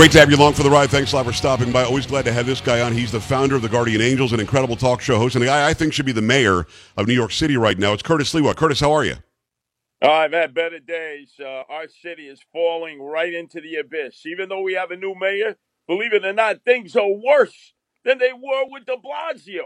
Great to have you along for the ride. Thanks a lot for stopping by. Always glad to have this guy on. He's the founder of the Guardian Angels, an incredible talk show host, and a guy I think should be the mayor of New York City right now. It's Curtis Sliwa. Curtis, how are you? Oh, I've had better days. Uh, our city is falling right into the abyss. Even though we have a new mayor, believe it or not, things are worse than they were with de Blasio.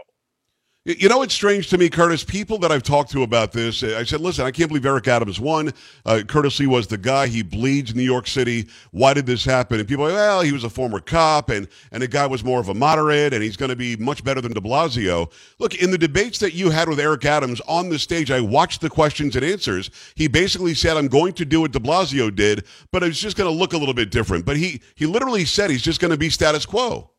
You know, it's strange to me, Curtis. People that I've talked to about this, I said, listen, I can't believe Eric Adams won. Uh, Curtis Sliwa was the guy. He bleeds New York City. Why did this happen? And people are like, well, he was a former cop, and, and the guy was more of a moderate, and he's going to be much better than de Blasio. Look, in the debates that you had with Eric Adams on the stage, I watched the questions and answers. He basically said, I'm going to do what de Blasio did, but it's just going to look a little bit different. But he, he literally said he's just going to be status quo.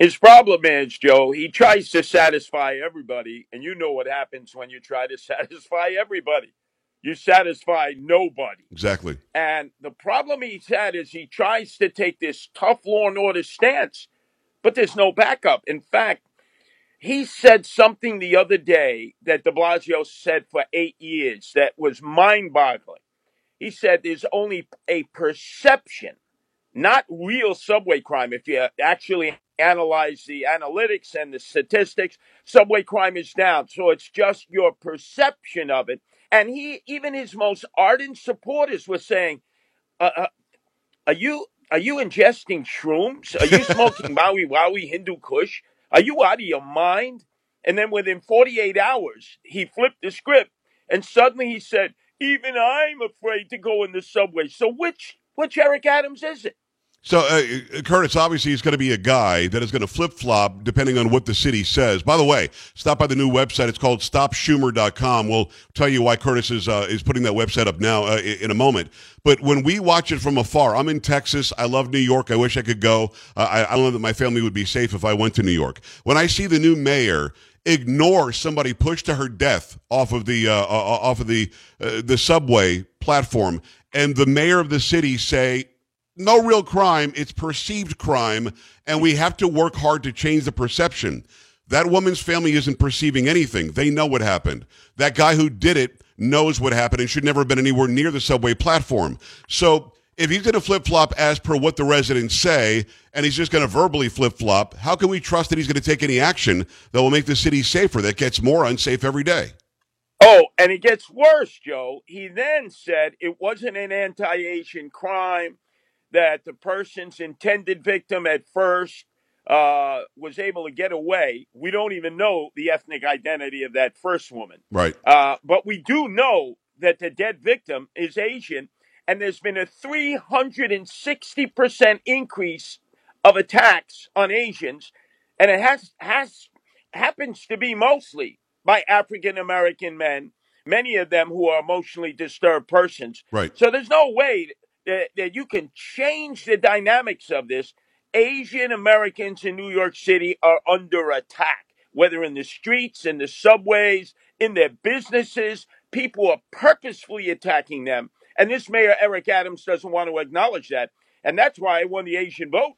His problem is, Joe, he tries to satisfy everybody, and you know what happens when you try to satisfy everybody. You satisfy nobody. Exactly. And the problem he's had is he tries to take this tough law and order stance, but there's no backup. In fact, he said something the other day that de Blasio said for eight years that was mind boggling. He said there's only a perception, not real subway crime. If you actually analyze the analytics and the statistics, subway crime is down. So it's just your perception of it. And he, even his most ardent supporters were saying, uh, uh, "Are you are you ingesting shrooms? Are you smoking Maui Wowie Hindu Kush? Are you out of your mind?" And then within 48 hours, he flipped the script and suddenly he said, "Even I'm afraid to go in the subway." So which which Eric Adams is it? So, uh, Curtis, obviously, he's going to be a guy that is going to flip flop depending on what the city says. By the way, stop by the new website. It's called stopschumer.com. We'll tell you why Curtis is, uh, is putting that website up now uh, in a moment. But when we watch it from afar, I'm in Texas. I love New York. I wish I could go. Uh, I, I don't know that my family would be safe if I went to New York. When I see the new mayor, ignore somebody pushed to her death off of the uh, uh, off of the uh, the subway platform and the mayor of the city say no real crime, it's perceived crime, and we have to work hard to change the perception. That woman's family isn't perceiving anything. They know what happened. That guy who did it knows what happened and should never have been anywhere near the subway platform. So if he's going to flip flop as per what the residents say, and he's just going to verbally flip flop, how can we trust that he's going to take any action that will make the city safer that gets more unsafe every day? Oh, and it gets worse, Joe. He then said it wasn't an anti Asian crime that the person's intended victim at first uh, was able to get away. We don't even know the ethnic identity of that first woman. Right. Uh, but we do know that the dead victim is Asian, and there's been a 360% increase of attacks on Asians, and it has has happens to be mostly by African American men, many of them who are emotionally disturbed persons. Right. So there's no way that, that you can change the dynamics of this. Asian Americans in New York City are under attack, whether in the streets, in the subways, in their businesses. People are purposefully attacking them. And this mayor, Eric Adams, doesn't want to acknowledge that. And that's why I won the Asian vote.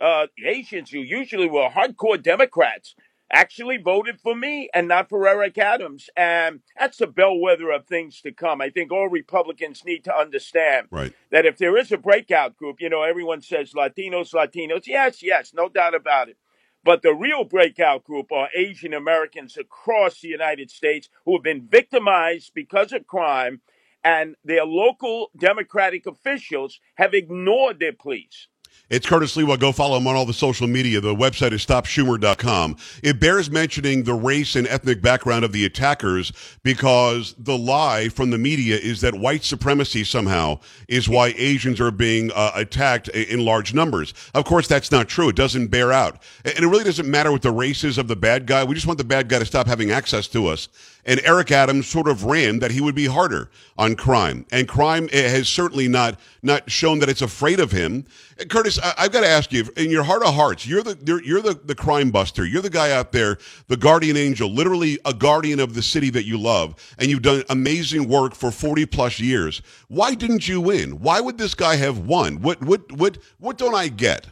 Uh, the Asians, who usually were hardcore Democrats, actually voted for me and not for Eric Adams. And that's a bellwether of things to come. I think all Republicans need to understand right. that if there is a breakout group, you know, everyone says Latinos, Latinos. Yes, yes, no doubt about it. But the real breakout group are Asian Americans across the United States who have been victimized because of crime, and their local Democratic officials have ignored their pleas. It's Curtis Sliwa. Go follow him on all the social media. The website is stopschumer.com. It bears mentioning the race and ethnic background of the attackers because the lie from the media is that white supremacy somehow is why Asians are being uh, attacked in large numbers. Of course, that's not true. It doesn't bear out. And it really doesn't matter what the race is of the bad guy. We just want the bad guy to stop having access to us. And Eric Adams sort of ran that he would be harder on crime. And crime eh, has certainly not not shown that it's afraid of him. Curtis, I, have got to ask you, in your heart of hearts, you're the you're, you're the, the crime buster. You're the guy out there, the guardian angel, literally a guardian of the city that you love, and you've done amazing work for 40 plus years. Why didn't you win? Why would this guy have won? What what what what don't I get?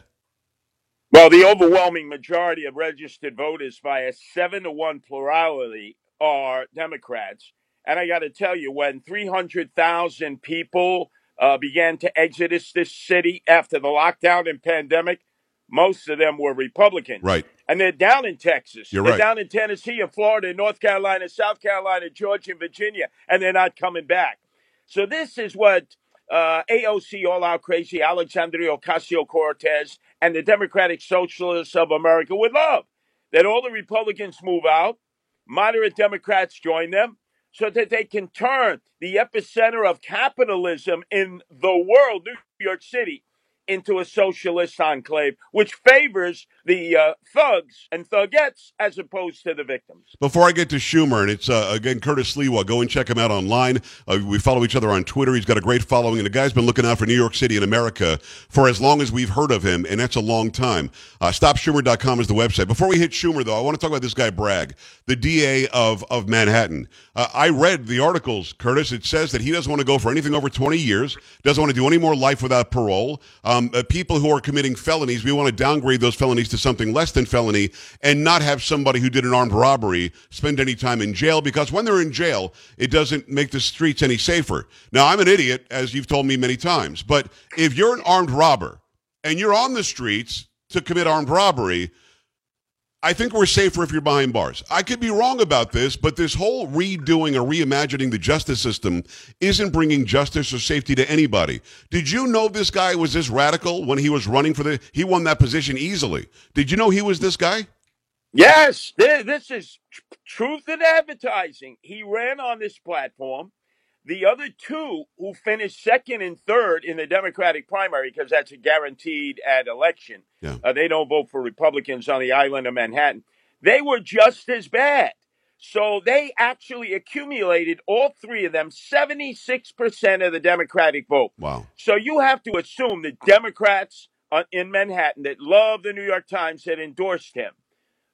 Well, the overwhelming majority of registered voters by a seven to one plurality are Democrats. And I got to tell you, when 300,000 people uh, began to exodus this city after the lockdown and pandemic, most of them were Republicans. Right. And they're down in Texas. You're they're right. down in Tennessee and Florida and North Carolina, South Carolina, Georgia, and Virginia, and they're not coming back. So this is what uh, AOC, All Out Crazy, Alexandria Ocasio Cortez, and the Democratic Socialists of America would love that all the Republicans move out, moderate Democrats join them, so that they can turn the epicenter of capitalism in the world, New York City, into a socialist enclave, which favors the uh, thugs and thugettes as opposed to the victims. Before I get to Schumer, and it's uh, again Curtis Sliwa, go and check him out online. Uh, we follow each other on Twitter. He's got a great following, and the guy's been looking out for New York City and America for as long as we've heard of him, and that's a long time. Uh, StopSchumer.com is the website. Before we hit Schumer, though, I want to talk about this guy Bragg, the DA of of Manhattan. Uh, I read the articles, Curtis. It says that he doesn't want to go for anything over 20 years, doesn't want to do any more life without parole. Um, uh, people who are committing felonies, we want to downgrade those felonies to something less than felony and not have somebody who did an armed robbery spend any time in jail because when they're in jail, it doesn't make the streets any safer. Now, I'm an idiot, as you've told me many times, but if you're an armed robber and you're on the streets to commit armed robbery, I think we're safer if you're behind bars. I could be wrong about this, but this whole redoing or reimagining the justice system isn't bringing justice or safety to anybody. Did you know this guy was this radical when he was running for the? He won that position easily. Did you know he was this guy? Yes, this is truth in advertising. He ran on this platform. The other two who finished second and third in the Democratic primary, because that's a guaranteed ad election, Yeah. uh, they don't vote for Republicans on the island of Manhattan. They were just as bad. So they actually accumulated, all three of them, 76% of the Democratic vote. Wow. So you have to assume the Democrats uh, in Manhattan that love the New York Times that endorsed him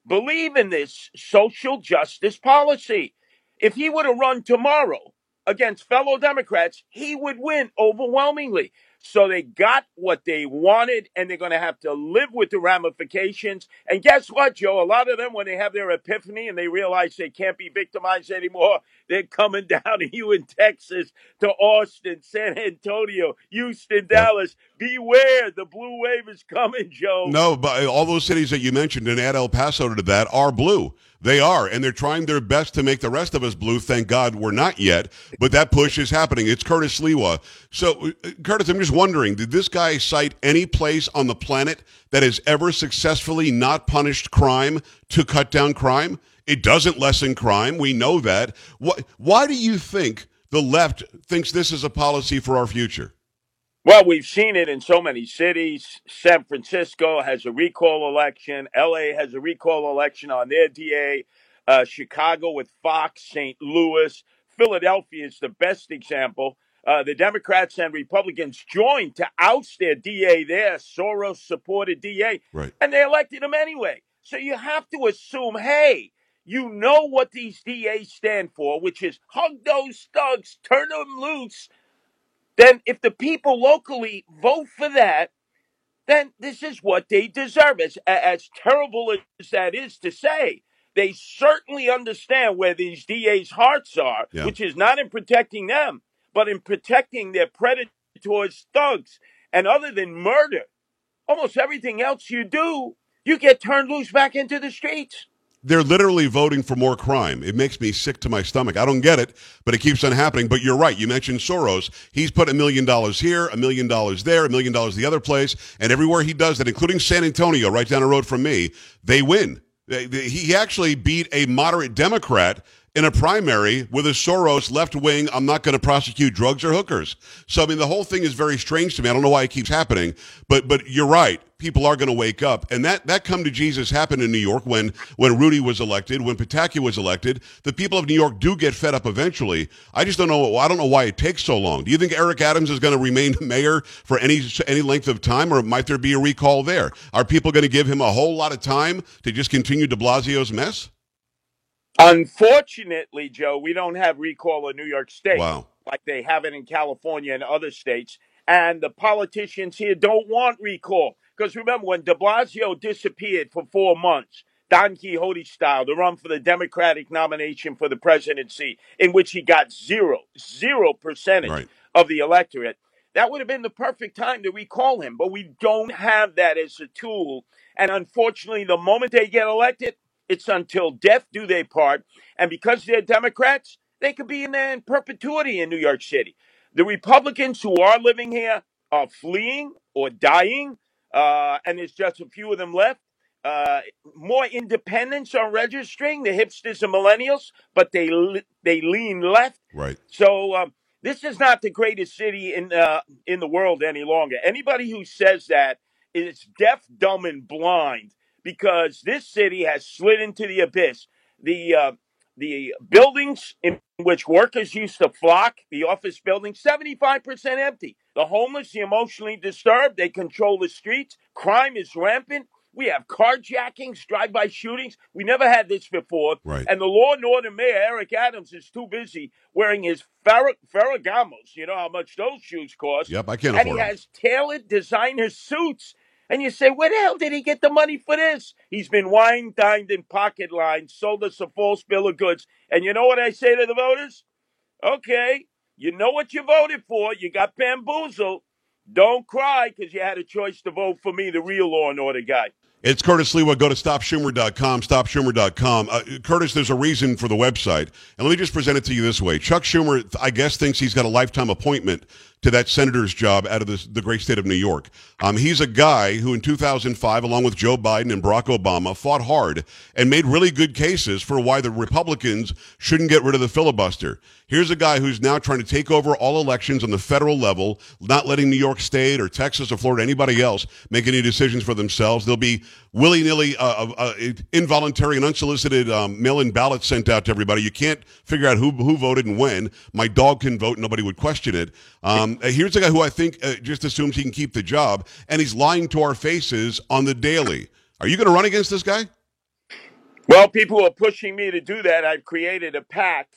believe in this social justice policy. If he would have run tomorrow against fellow Democrats, he would win overwhelmingly. So they got what they wanted, and they're going to have to live with the ramifications. And guess what, Joe? A lot of them, when they have their epiphany and they realize they can't be victimized anymore, they're coming down to you in Texas, to Austin, San Antonio, Houston, Dallas. Beware, the blue wave is coming, Joe. No, but all those cities that you mentioned and add El Paso to that are blue. They are, and they're trying their best to make the rest of us blue. Thank God we're not yet, but that push is happening. It's Curtis Sliwa. So, uh, Curtis, I'm just wondering, did this guy cite any place on the planet that has ever successfully not punished crime to cut down crime? It doesn't lessen crime. We know that. Why, why do you think the left thinks this is a policy for our future? Well, we've seen it in so many cities. San Francisco has a recall election. LA has a recall election on their DA. Uh, Chicago with Fox, St. Louis. Philadelphia is the best example. Uh, the Democrats and Republicans joined to oust their DA there, Soros supported DA, Right. and they elected him anyway. So you have to assume, hey, you know what these DAs stand for, which is hug those thugs, turn them loose, then if the people locally vote for that, then this is what they deserve. As, as terrible as that is to say, they certainly understand where these DA's hearts are, Yeah. which is not in protecting them, but in protecting their predators, thugs. And other than murder, almost everything else you do, you get turned loose back into the streets. They're literally voting for more crime. It makes me sick to my stomach. I don't get it, but it keeps on happening. But you're right. You mentioned Soros. He's put a million dollars here, a million dollars there, a million dollars the other place, and everywhere he does that, including San Antonio, right down the road from me, they win. He actually beat a moderate Democrat in a primary with a Soros left wing, I'm not going to prosecute drugs or hookers. So, I mean, the whole thing is very strange to me. I don't know why it keeps happening, but, but you're right. People are going to wake up. And that, that come to Jesus happened in New York when, when Rudy was elected, when Pataki was elected. The people of New York do get fed up eventually. I just don't know. I don't know why it takes so long. Do you think Eric Adams is going to remain mayor for any, any length of time or might there be a recall there? Are people going to give him a whole lot of time to just continue de Blasio's mess? Unfortunately, Joe, we don't have recall in New York State Wow. like they have it in California and other states. And the politicians here don't want recall. Because remember, when de Blasio disappeared for four months, Don Quixote style, to run for the Democratic nomination for the presidency, in which he got zero, zero percentage Right. of the electorate, That would have been the perfect time to recall him, but we don't have that as a tool. And unfortunately, the moment they get elected, it's until death do they part. And because they're Democrats, they could be in there in perpetuity in New York City. The Republicans who are living here are fleeing or dying, uh, and there's just a few of them left. Uh, more independents are registering, the hipsters and millennials, but they le- they lean left. Right. So um, this is not the greatest city in uh, in the world any longer. Anybody who says that is deaf, dumb, and blind because this city has slid into the abyss. The uh, the buildings in which workers used to flock, the office buildings, 75% empty. The homeless, the emotionally disturbed, they control the streets. Crime is rampant. We have carjackings, drive-by shootings. We never had this before. Right. And the law and order mayor, Eric Adams, is too busy wearing his Ferra- Ferragamos. You know how much those shoes cost. Yep, I can't And he afford 'em. has tailored designer suits. And you say, where the hell did he get the money for this? He's been wine dined in pocket lines, sold us a false bill of goods. And you know what I say to the voters? Okay, you know what you voted for. You got bamboozled. Don't cry because you had a choice to vote for me, the real law and order guy. It's Curtis Sliwa. Go to stopschumer.com, stopschumer.com. Uh, Curtis, there's a reason for the website. And let me just present it to you this way. Chuck Schumer, I guess, thinks he's got a lifetime appointment to that senator's job out of the great state of New York. Um, he's a guy who in 2005, along with Joe Biden and Barack Obama, fought hard and made really good cases for why the Republicans shouldn't get rid of the filibuster. Here's a guy who's now trying to take over all elections on the federal level, not letting New York State or Texas or Florida, anybody else, make any decisions for themselves. There'll be willy-nilly, uh, uh, uh, involuntary and unsolicited um, mail-in ballots sent out to everybody. You can't figure out who who voted and when. My dog can vote; nobody would question it. Um, uh, here's a guy who I think uh, just assumes he can keep the job, and he's lying to our faces on the daily. Are you going to run against this guy? Well, people are pushing me to do that. I've created a PAC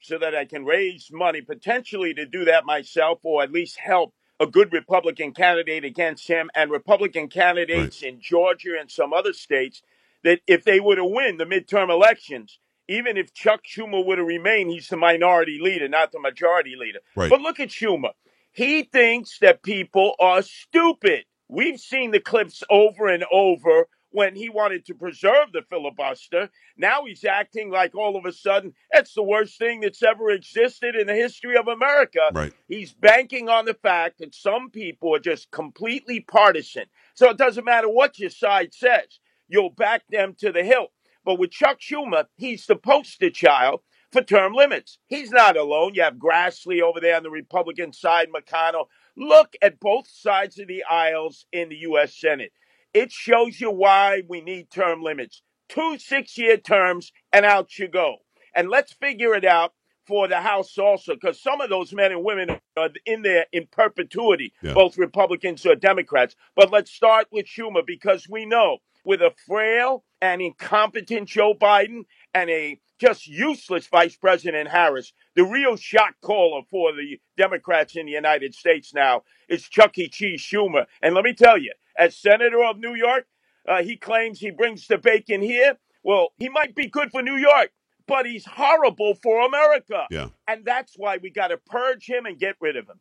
so that I can raise money potentially to do that myself or at least help a good Republican candidate against him and Republican candidates in Georgia and some other states that if they were to win the midterm elections, even if Chuck Schumer were to remain, he's the minority leader, not the majority leader. Right. But look at Schumer. He thinks that people are stupid. We've seen the clips over and over when he wanted to preserve the filibuster. Now he's acting like all of a sudden it's the worst thing that's ever existed in the history of America. Right. He's banking on the fact that some people are just completely partisan. So it doesn't matter what your side says, you'll back them to the hilt. But with Chuck Schumer, he's the poster child for term limits. He's not alone. You have Grassley over there on the Republican side, McConnell. Look at both sides of the aisles in the U.S. Senate. It shows you why we need term limits. Two six year terms, and out you go. And let's figure it out for the House also, because some of those men and women are in there in perpetuity, Yeah. both Republicans or Democrats. But let's start with Schumer, because we know with a frail and incompetent Joe Biden and a just useless Vice President Harris, the real shot caller for the Democrats in the United States now is Chuck E. Cheese Schumer. And let me tell you, as Senator of New York, uh, he claims he brings the bacon here. Well, he might be good for New York, but he's horrible for America. Yeah. And that's why we got to purge him and get rid of him.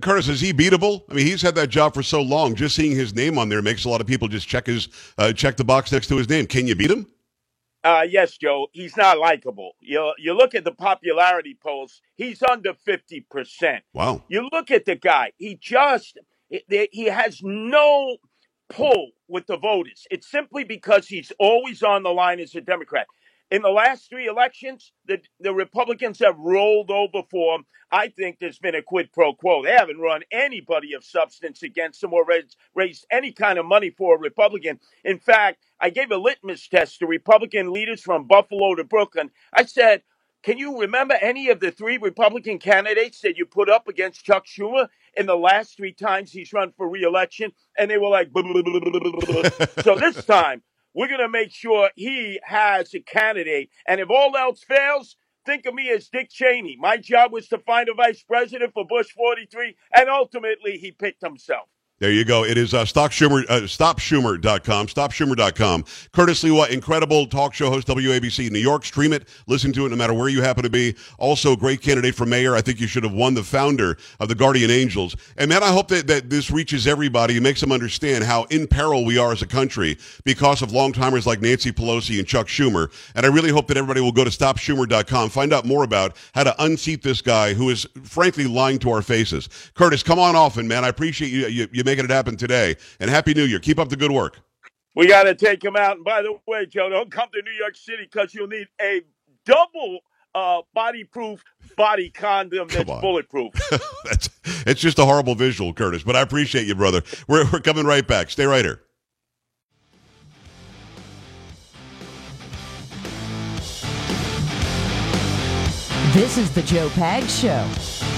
Curtis, is he beatable? I mean, he's had that job for so long. Just seeing his name on there makes a lot of people just check his uh, check the box next to his name. Can you beat him? Uh, yes, Joe, he's not likable. You, you look at the popularity polls, he's under 50%. Wow. You look at the guy, he just, he has no pull with the voters. It's simply because he's always on the line as a Democrat. In the last three elections, the, the Republicans have rolled over for him. I think there's been a quid pro quo. They haven't run anybody of substance against him or raised, raised any kind of money for a Republican. In fact, I gave a litmus test to Republican leaders from Buffalo to Brooklyn. I said, can you remember any of the three Republican candidates that you put up against Chuck Schumer in the last three times he's run for reelection? And they were like, "Blah, blah, blah, blah, blah, blah, blah." so this time we're going to make sure he has a candidate. And if all else fails, think of me as Dick Cheney. My job was to find a vice president for Bush 43, and ultimately he picked himself. There you go. It is uh, Stock Schumer, uh, StopSchumer.com, StopSchumer.com. Curtis Sliwa, incredible talk show host, WABC New York. Stream it, listen to it no matter where you happen to be. Also, great candidate for mayor. I think you should have won the founder of the Guardian Angels. And man, I hope that, that this reaches everybody and makes them understand how in peril we are as a country because of long-timers like Nancy Pelosi and Chuck Schumer. And I really hope that everybody will go to StopSchumer.com, find out more about how to unseat this guy who is frankly lying to our faces. Curtis, come on often, man. I appreciate you, you, you making it happen today. And Happy New Year. Keep up the good work. We got to take him out. And by the way, Joe, don't come to New York City because you'll need a double uh, body-proof body condom that's bulletproof. that's it's just a horrible visual, Curtis. But I appreciate you, brother. We're we're coming right back. Stay right here. This is the Joe Pags Show.